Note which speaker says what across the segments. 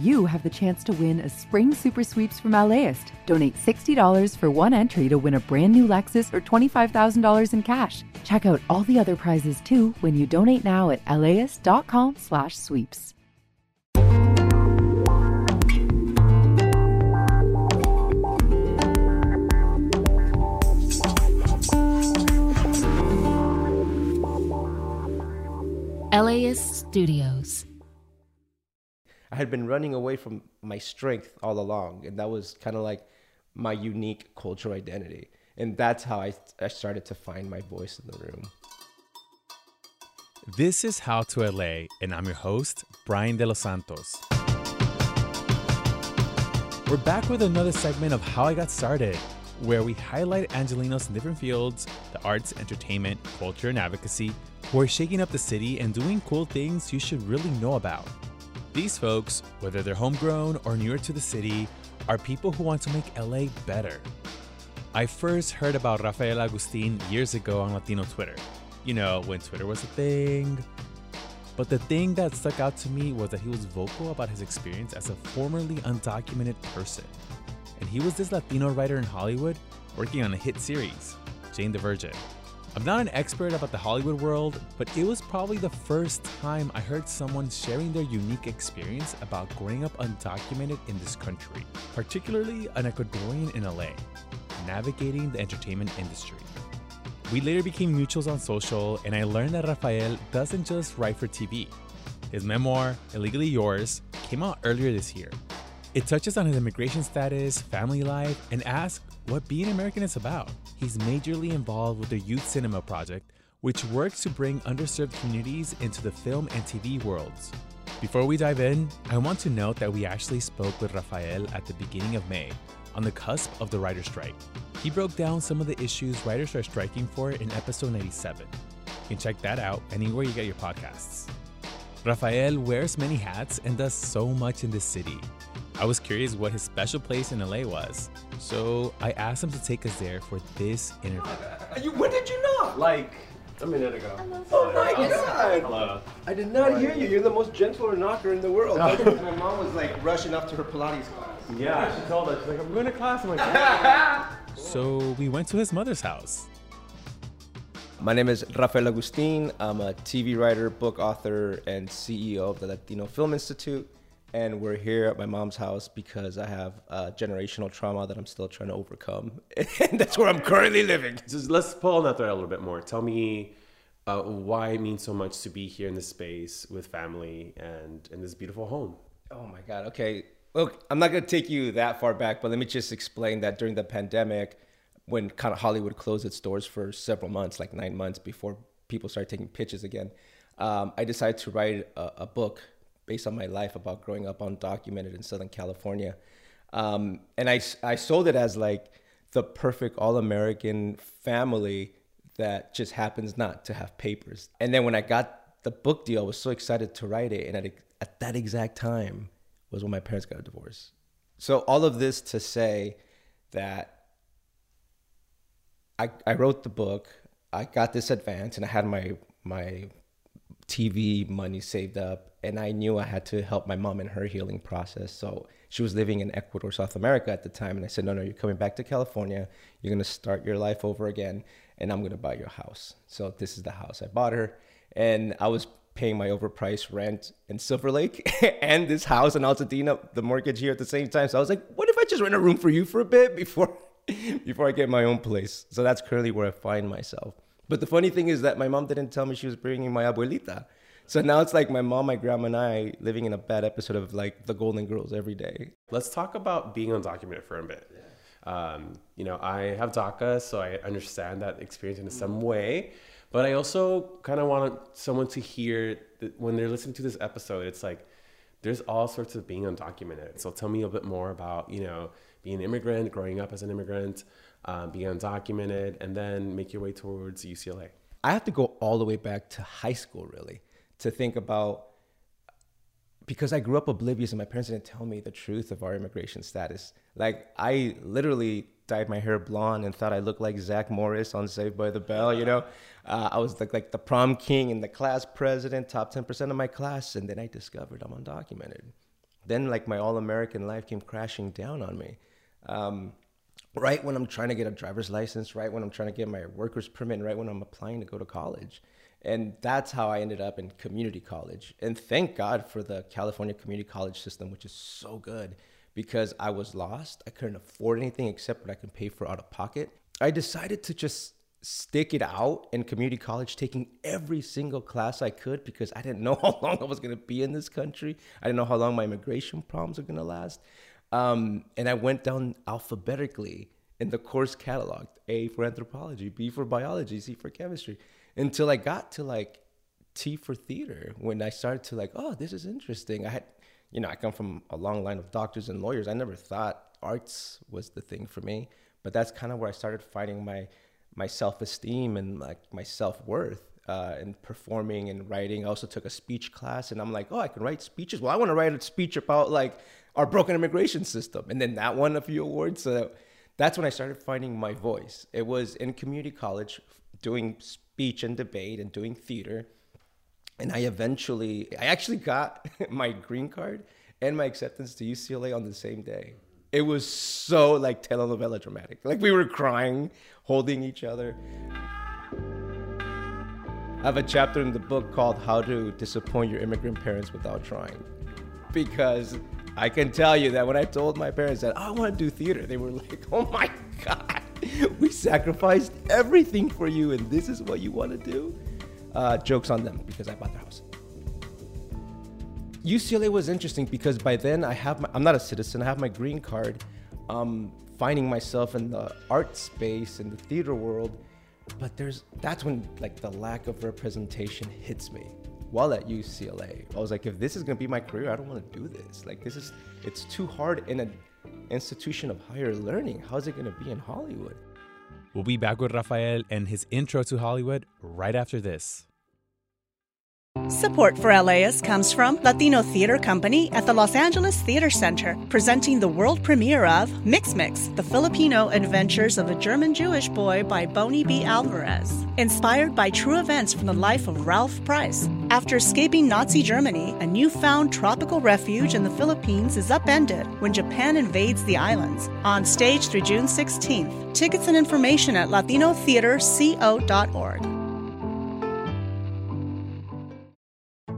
Speaker 1: you have the chance to win a spring super sweeps from LAist. Donate $60 for one entry to win a brand new Lexus or $25,000 in cash. Check out all the other prizes too when you donate now at laist.com/sweeps.
Speaker 2: LAist Studios.
Speaker 3: I had been running away from my strength all along, and that was kind of like my unique cultural identity. And that's how I, I started to find my voice in the room.
Speaker 4: This is How to LA, and I'm your host, Brian De Los Santos. We're back with another segment of How I Got Started, where we highlight Angelenos in different fields the arts, entertainment, culture, and advocacy who are shaking up the city and doing cool things you should really know about. These folks, whether they're homegrown or newer to the city, are people who want to make LA better. I first heard about Rafael Agustin years ago on Latino Twitter. You know, when Twitter was a thing. But the thing that stuck out to me was that he was vocal about his experience as a formerly undocumented person. And he was this Latino writer in Hollywood working on a hit series, Jane the Virgin. I'm not an expert about the Hollywood world, but it was probably the first time I heard someone sharing their unique experience about growing up undocumented in this country, particularly an Ecuadorian in LA, navigating the entertainment industry. We later became mutuals on social, and I learned that Rafael doesn't just write for TV. His memoir, Illegally Yours, came out earlier this year. It touches on his immigration status, family life, and asks what being American is about. He's majorly involved with the Youth Cinema Project, which works to bring underserved communities into the film and TV worlds. Before we dive in, I want to note that we actually spoke with Rafael at the beginning of May, on the cusp of the writer's strike. He broke down some of the issues writers are striking for in episode 97. You can check that out anywhere you get your podcasts. Rafael wears many hats and does so much in this city. I was curious what his special place in LA was, so I asked him to take us there for this interview.
Speaker 3: You, when did you know?
Speaker 5: Like a minute ago.
Speaker 3: Oh my god!
Speaker 5: Hello.
Speaker 3: I did not hear you. You're the most gentle knocker in the world. my mom was like rushing up to her Pilates class.
Speaker 5: Yeah, she told us. She's like, I'm going to class. I'm like, yeah.
Speaker 4: So we went to his mother's house.
Speaker 3: My name is Rafael Agustin. I'm a TV writer, book author, and CEO of the Latino Film Institute. And we're here at my mom's house because I have uh, generational trauma that I'm still trying to overcome. and that's where I'm currently living.
Speaker 5: Just let's pull on that thread a little bit more. Tell me uh, why it means so much to be here in this space with family and in this beautiful home.
Speaker 3: Oh my God. Okay. Look, I'm not going to take you that far back, but let me just explain that during the pandemic, when kind of Hollywood closed its doors for several months, like nine months before people started taking pitches again, um, I decided to write a, a book based on my life about growing up undocumented in Southern California. Um, and I, I sold it as like the perfect all American family that just happens not to have papers. And then when I got the book deal, I was so excited to write it. And at, at that exact time was when my parents got a divorce. So, all of this to say that I, I wrote the book, I got this advance, and I had my, my TV money saved up, and I knew I had to help my mom in her healing process. So she was living in Ecuador, South America at the time, and I said, "No, no, you're coming back to California. You're gonna start your life over again, and I'm gonna buy your house." So this is the house I bought her, and I was paying my overpriced rent in Silver Lake and this house in Altadena, the mortgage here at the same time. So I was like, "What if I just rent a room for you for a bit before?" before I get my own place. So that's currently where I find myself. But the funny thing is that my mom didn't tell me she was bringing my abuelita. So now it's like my mom, my grandma, and I living in a bad episode of like the Golden Girls every day.
Speaker 5: Let's talk about being undocumented for a bit. Um, you know, I have DACA, so I understand that experience in some way. But I also kind of want someone to hear that when they're listening to this episode, it's like there's all sorts of being undocumented. So tell me a bit more about, you know, being an immigrant, growing up as an immigrant, um, being undocumented, and then make your way towards UCLA?
Speaker 3: I have to go all the way back to high school, really, to think about because I grew up oblivious and my parents didn't tell me the truth of our immigration status. Like, I literally dyed my hair blonde and thought I looked like Zach Morris on Saved by the Bell, you know? Uh, I was like, like the prom king and the class president, top 10% of my class. And then I discovered I'm undocumented. Then, like, my all American life came crashing down on me. Um, right when I'm trying to get a driver's license, right when I'm trying to get my worker's permit, right when I'm applying to go to college. And that's how I ended up in community college. And thank God for the California community college system, which is so good because I was lost. I couldn't afford anything except what I could pay for out of pocket. I decided to just stick it out in community college, taking every single class I could because I didn't know how long I was going to be in this country. I didn't know how long my immigration problems are going to last. Um, and I went down alphabetically in the course catalog A for anthropology, B for biology, C for chemistry until I got to like T for theater when I started to like, oh, this is interesting. I had, you know, I come from a long line of doctors and lawyers. I never thought arts was the thing for me, but that's kind of where I started finding my my self esteem and like my self worth. Uh, and performing and writing. I also took a speech class, and I'm like, oh, I can write speeches. Well, I want to write a speech about like our broken immigration system. And then that won a few awards. So that's when I started finding my voice. It was in community college doing speech and debate and doing theater. And I eventually, I actually got my green card and my acceptance to UCLA on the same day. It was so like telenovela dramatic. Like we were crying, holding each other. I have a chapter in the book called How to Disappoint Your Immigrant Parents Without Trying. Because I can tell you that when I told my parents that I want to do theater, they were like, oh my God, we sacrificed everything for you, and this is what you want to do? Uh, jokes on them because I bought their house. UCLA was interesting because by then I have my, I'm not a citizen, I have my green card. Um, finding myself in the art space in the theater world, but there's that's when like the lack of representation hits me while at UCLA. I was like, if this is gonna be my career, I don't want to do this. Like, this is it's too hard in an institution of higher learning. How's it gonna be in Hollywood?
Speaker 4: We'll be back with Rafael and his intro to Hollywood right after this.
Speaker 6: Support for LAist comes from Latino Theater Company at the Los Angeles Theater Center, presenting the world premiere of Mix Mix, the Filipino adventures of a German Jewish boy by Boni B. Alvarez. Inspired by true events from the life of Ralph Price. After escaping Nazi Germany, a newfound tropical refuge in the Philippines is upended when Japan invades the islands. On stage through June 16th. Tickets and information at latinotheaterco.org.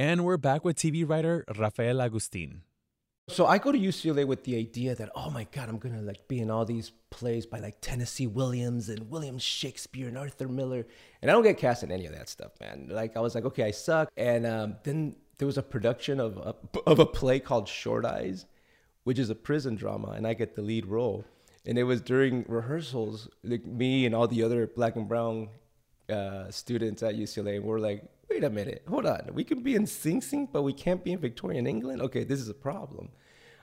Speaker 4: And we're back with TV writer Rafael Agustin.
Speaker 3: So I go to UCLA with the idea that oh my god, I'm gonna like be in all these plays by like Tennessee Williams and William Shakespeare and Arthur Miller, and I don't get cast in any of that stuff, man. Like I was like, okay, I suck. And um, then there was a production of a, of a play called Short Eyes, which is a prison drama, and I get the lead role. And it was during rehearsals, like me and all the other black and brown uh, students at UCLA, we're like, wait a minute, hold on. We can be in Sing Sing, but we can't be in Victorian England? Okay, this is a problem.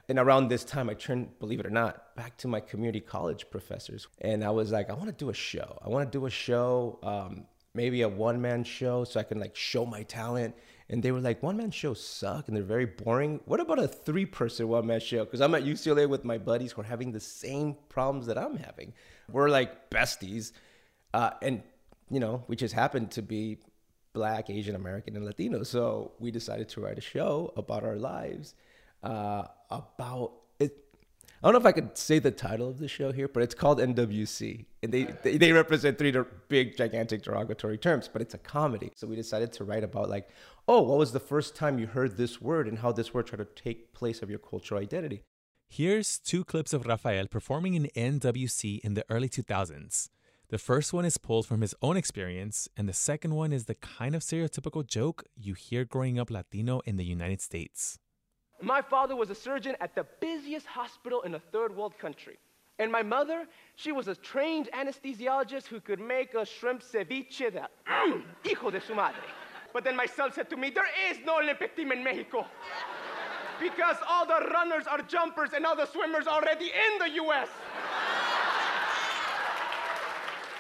Speaker 3: And around this time, I turned, believe it or not, back to my community college professors. And I was like, I want to do a show. I want to do a show, um, maybe a one man show so I can like show my talent. And they were like, one man shows suck and they're very boring. What about a three person one man show? Because I'm at UCLA with my buddies who are having the same problems that I'm having. We're like besties. Uh, and, you know, we just happen to be black, Asian American, and Latino. So we decided to write a show about our lives, uh, about it. I don't know if I could say the title of the show here, but it's called NWC. And they, they, they represent three big, gigantic derogatory terms, but it's a comedy. So we decided to write about, like, oh, what was the first time you heard this word and how this word tried to take place of your cultural identity?
Speaker 4: Here's two clips of Rafael performing in NWC in the early 2000s. The first one is pulled from his own experience, and the second one is the kind of stereotypical joke you hear growing up Latino in the United States.
Speaker 7: My father was a surgeon at the busiest hospital in a third world country. And my mother, she was a trained anesthesiologist who could make a shrimp ceviche that, mm, hijo de su madre. But then my son said to me, There is no Olympic team in Mexico. Because all the runners are jumpers and all the swimmers already in the US.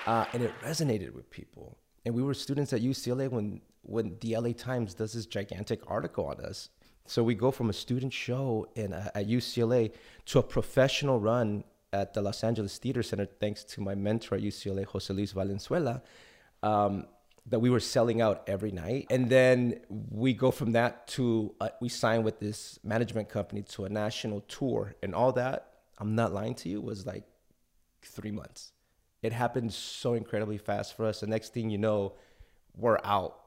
Speaker 3: Uh, and it resonated with people. And we were students at UCLA when, when the LA Times does this gigantic article on us. So we go from a student show in, uh, at UCLA to a professional run at the Los Angeles Theater Center, thanks to my mentor at UCLA, Jose Luis Valenzuela, um, that we were selling out every night. And then we go from that to, uh, we sign with this management company to a national tour. And all that, I'm not lying to you, was like three months. It happened so incredibly fast for us. The next thing you know, we're out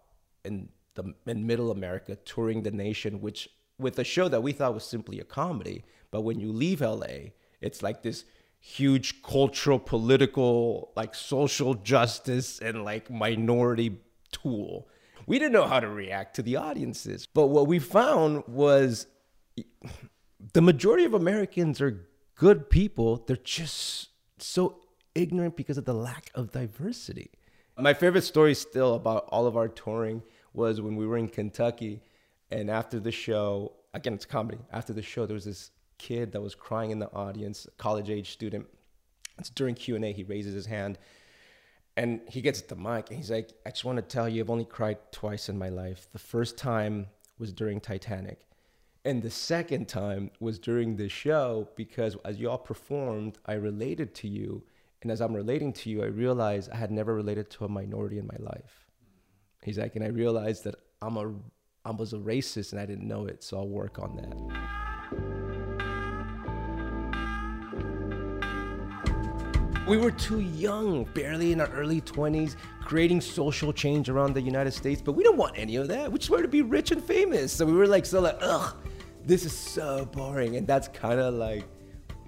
Speaker 3: in the in middle America touring the nation, which with a show that we thought was simply a comedy. But when you leave LA, it's like this huge cultural, political, like social justice and like minority tool. We didn't know how to react to the audiences. But what we found was the majority of Americans are good people. They're just so ignorant because of the lack of diversity. My favorite story still about all of our touring was when we were in Kentucky and after the show, again, it's comedy. After the show, there was this kid that was crying in the audience, college age student. It's during Q&A, he raises his hand and he gets the mic and he's like, I just want to tell you, I've only cried twice in my life. The first time was during Titanic. And the second time was during the show because as you all performed, I related to you. And as I'm relating to you, I realized I had never related to a minority in my life. He's like, and I realized that I'm a I was a racist and I didn't know it, so I'll work on that. We were too young, barely in our early 20s, creating social change around the United States, but we don't want any of that. We just wanted to be rich and famous. So we were like, so like, ugh, this is so boring. And that's kind of like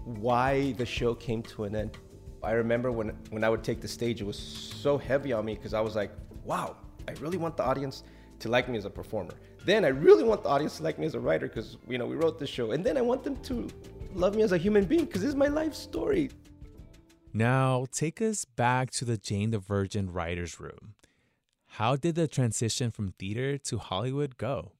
Speaker 3: why the show came to an end. I remember when, when I would take the stage, it was so heavy on me because I was like, wow, I really want the audience to like me as a performer. Then I really want the audience to like me as a writer because you know we wrote this show, and then I want them to love me as a human being because this is my life story.
Speaker 4: Now, take us back to the Jane the Virgin writer's room. How did the transition from theater to Hollywood go?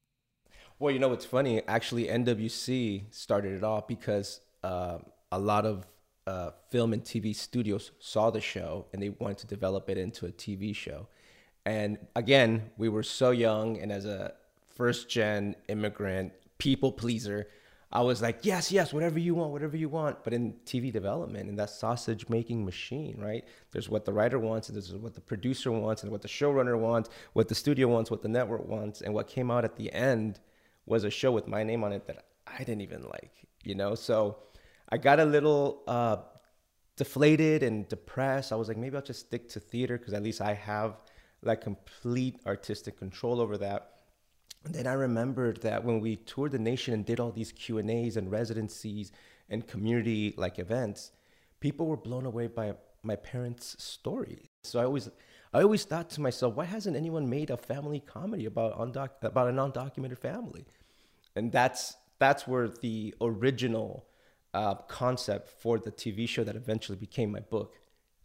Speaker 3: Well, you know what's funny? Actually, NWC started it off because uh, a lot of uh, film and TV studios saw the show and they wanted to develop it into a TV show. And again, we were so young, and as a first gen immigrant, people pleaser, I was like, yes, yes, whatever you want, whatever you want. But in TV development, in that sausage making machine, right? There's what the writer wants, and there's what the producer wants, and what the showrunner wants, what the studio wants, what the network wants. And what came out at the end was a show with my name on it that I didn't even like, you know? So I got a little uh, deflated and depressed. I was like, maybe I'll just stick to theater because at least I have like complete artistic control over that. And then I remembered that when we toured the nation and did all these Q and A's and residencies and community like events, people were blown away by my parents' story. So I always, I always thought to myself, why hasn't anyone made a family comedy about undoc- about a non-documented family? And that's that's where the original uh, concept for the TV show that eventually became my book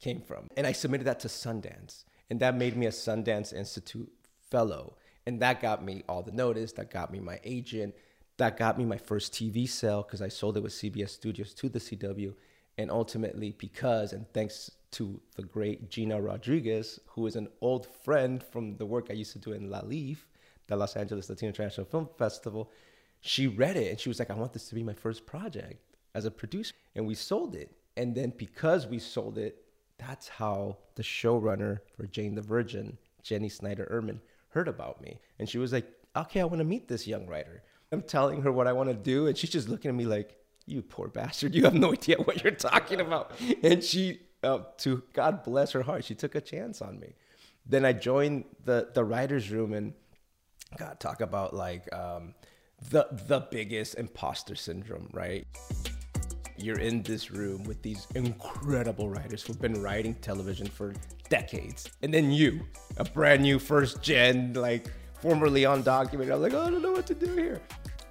Speaker 3: came from. And I submitted that to Sundance, and that made me a Sundance Institute fellow. And that got me all the notice, that got me my agent, that got me my first TV sale because I sold it with CBS Studios to the CW. And ultimately, because and thanks to the great Gina Rodriguez, who is an old friend from the work I used to do in LALIFF, the Los Angeles Latino International Film Festival, she read it and she was like, I want this to be my first project as a producer. And we sold it. And then because we sold it, that's how the showrunner for Jane the Virgin, Jenny Snyder Urman, heard about me. And she was like, okay, I want to meet this young writer. I'm telling her what I want to do. And she's just looking at me like, you poor bastard, you have no idea what you're talking about. And she, uh, to God bless her heart, she took a chance on me. Then I joined the, the writer's room and God, talk about like um, the, the biggest imposter syndrome, right? You're in this room with these incredible writers who've been writing television for decades. And then you, a brand new first gen, like formerly undocumented. I'm like, oh, I don't know what to do here.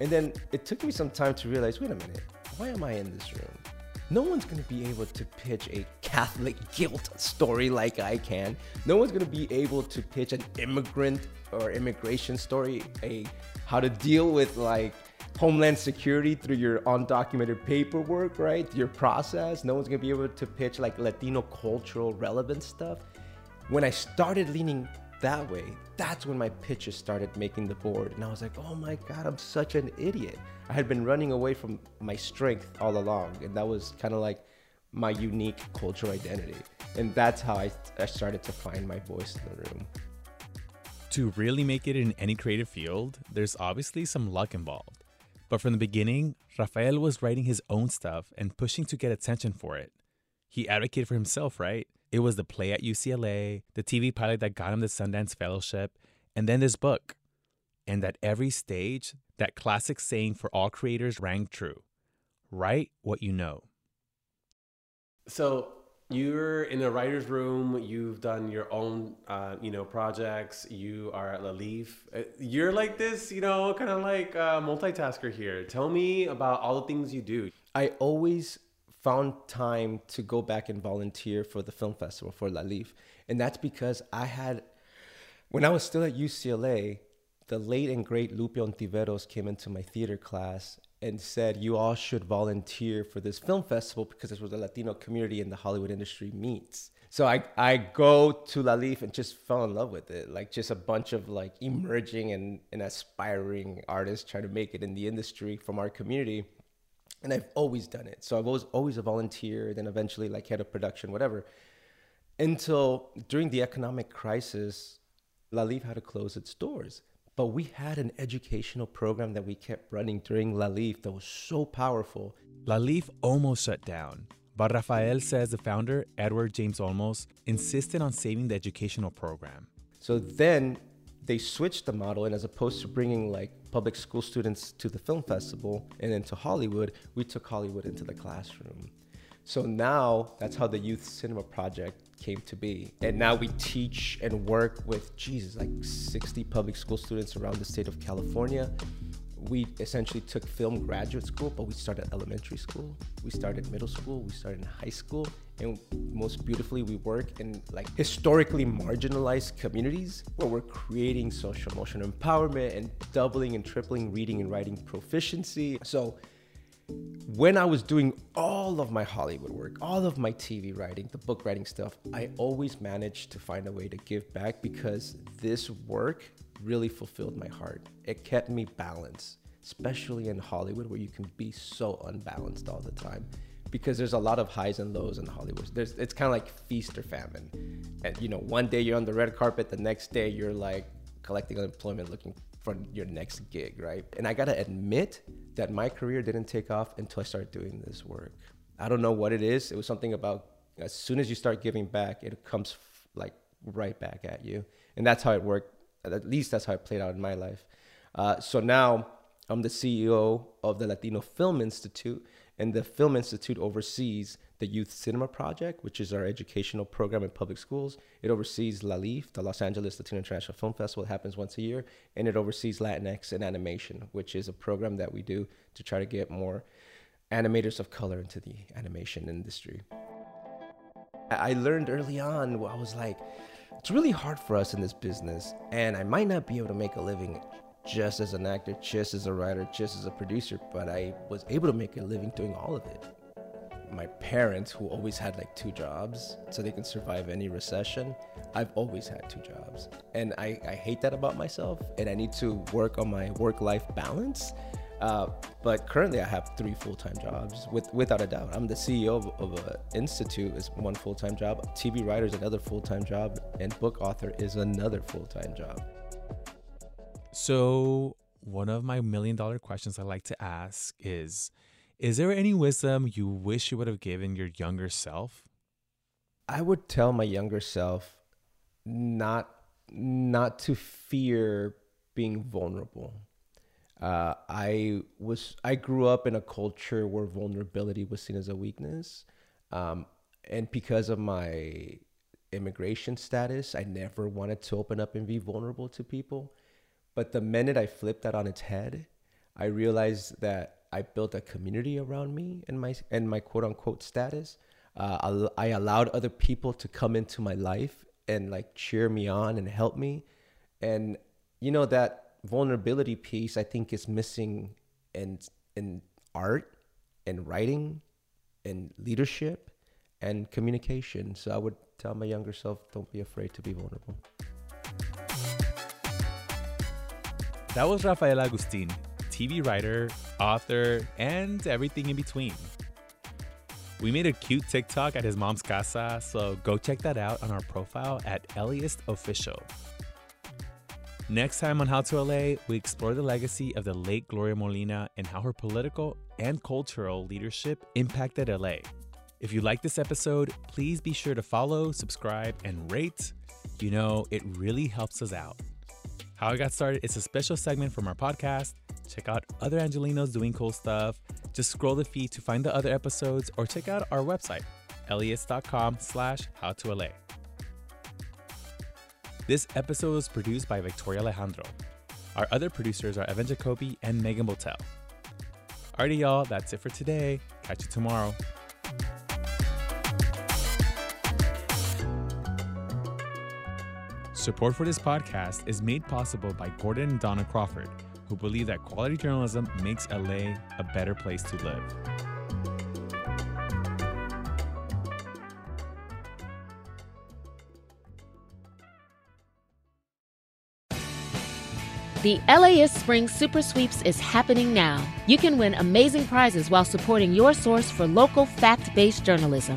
Speaker 3: And then it took me some time to realize wait a minute, why am I in this room? No one's gonna be able to pitch a Catholic guilt story like I can. No one's gonna be able to pitch an immigrant or immigration story, a how to deal with like Homeland Security through your undocumented paperwork, right? Your process. No one's gonna be able to pitch like Latino cultural relevant stuff. When I started leaning that way, that's when my pitches started making the board. And I was like, oh my God, I'm such an idiot. I had been running away from my strength all along. And that was kind of like my unique cultural identity. And that's how I, I started to find my voice in the room.
Speaker 4: To really make it in any creative field, there's obviously some luck involved. But from the beginning, Rafael was writing his own stuff and pushing to get attention for it. He advocated for himself, right? It was the play at UCLA, the TV pilot that got him the Sundance Fellowship, and then this book. And at every stage, that classic saying for all creators rang true write what you know.
Speaker 5: So you're in a writer's room. You've done your own, uh, you know, projects. You are at LALIFF. Uh, you're like this, you know, kind of like a multitasker here. Tell me about all the things you do.
Speaker 3: I always found time to go back and volunteer for the film festival for LALIFF. And that's because I had, when I was still at UCLA, the late and great Lupe Ontiveros came into my theater class and said, You all should volunteer for this film festival because this was the Latino community and the Hollywood industry meets. So I, I go to LALIFF and just fell in love with it. Like just a bunch of like emerging and, and aspiring artists trying to make it in the industry from our community and I've always done it. So I was always a volunteer, then eventually like head of production, whatever. Until during the economic crisis, LALIFF had to close its doors. But we had an educational program that we kept running during LALIFF that was so powerful.
Speaker 4: LALIFF almost shut down. But Rafael says the founder, Edward James Olmos, insisted on saving the educational program.
Speaker 3: So then they switched the model, and as opposed to bringing like public school students to the film festival and into Hollywood, we took Hollywood into the classroom. So now that's how the Youth Cinema Project came to be. And now we teach and work with, Jesus, like 60 public school students around the state of California we essentially took film graduate school, but we started elementary school, we started middle school, we started high school, and most beautifully, we work in like historically marginalized communities where we're creating social emotional empowerment and doubling and tripling reading and writing proficiency. So when I was doing all of my Hollywood work, all of my TV writing, the book writing stuff, I always managed to find a way to give back because this work really fulfilled my heart. It kept me balanced, especially in Hollywood where you can be so unbalanced all the time because there's a lot of highs and lows in Hollywood. There's it's kind of like feast or famine. And you know, one day you're on the red carpet, the next day you're like collecting unemployment looking for your next gig, right? And I got to admit that my career didn't take off until I started doing this work. I don't know what it is. It was something about as soon as you start giving back, it comes like right back at you. And that's how it worked at least that's how it played out in my life. Uh, so now I'm the CEO of the Latino Film Institute, and the Film Institute oversees the Youth Cinema Project, which is our educational program in public schools. It oversees LALIFF, the Los Angeles Latino International Film Festival. It happens once a year, and it oversees Latinx and animation, which is a program that we do to try to get more animators of color into the animation industry. I learned early on, I was like, it's really hard for us in this business, and I might not be able to make a living just as an actor, just as a writer, just as a producer, but I was able to make a living doing all of it. My parents, who always had like two jobs so they can survive any recession, I've always had two jobs. And I, I hate that about myself, and I need to work on my work life balance uh, but currently, I have three full time jobs, with, without a doubt. I'm the CEO of, of an institute, is one full time job. TV writer is another full time job, and book author is another full time job.
Speaker 4: So, one of my million dollar questions I like to ask is Is there any wisdom you wish you would have given your younger self?
Speaker 3: I would tell my younger self not not to fear being vulnerable Uh, I was I grew up in a culture where vulnerability was seen as a weakness, um, and because of my immigration status, I never wanted to open up and be vulnerable to people. But the minute I flipped that on its head, I realized that I built a community around me and my and my quote unquote status. Uh, I allowed other people to come into my life and like cheer me on and help me, and you know that vulnerability piece I think is missing in in art and writing and leadership and communication. So I would tell my younger self, don't be afraid to be vulnerable.
Speaker 4: That was Rafael Agustin, TV writer, author, and everything in between. We made a cute TikTok at his mom's casa, so go check that out on our profile at LAist Official. Next time on How to LA, we explore the legacy of the late Gloria Molina and how her political and cultural leadership impacted LA. If you like this episode, please be sure to follow, subscribe, and rate. You know, it really helps us out. How I Got Started is a special segment from our podcast. Check out other Angelenos doing cool stuff. Just scroll the feed to find the other episodes or check out our website, laist.com slash how to LA. This episode was produced by Victoria Alejandro. Our other producers are Evan Jacoby and Megan Botel. Alrighty, y'all, that's it for today. Catch you tomorrow. Support for this podcast is made possible by Gordon and Donna Crawford, who believe that quality journalism makes LA a better place to live.
Speaker 2: The LAist Spring Super Sweeps is happening now. You can win amazing prizes while supporting your source for local fact based journalism.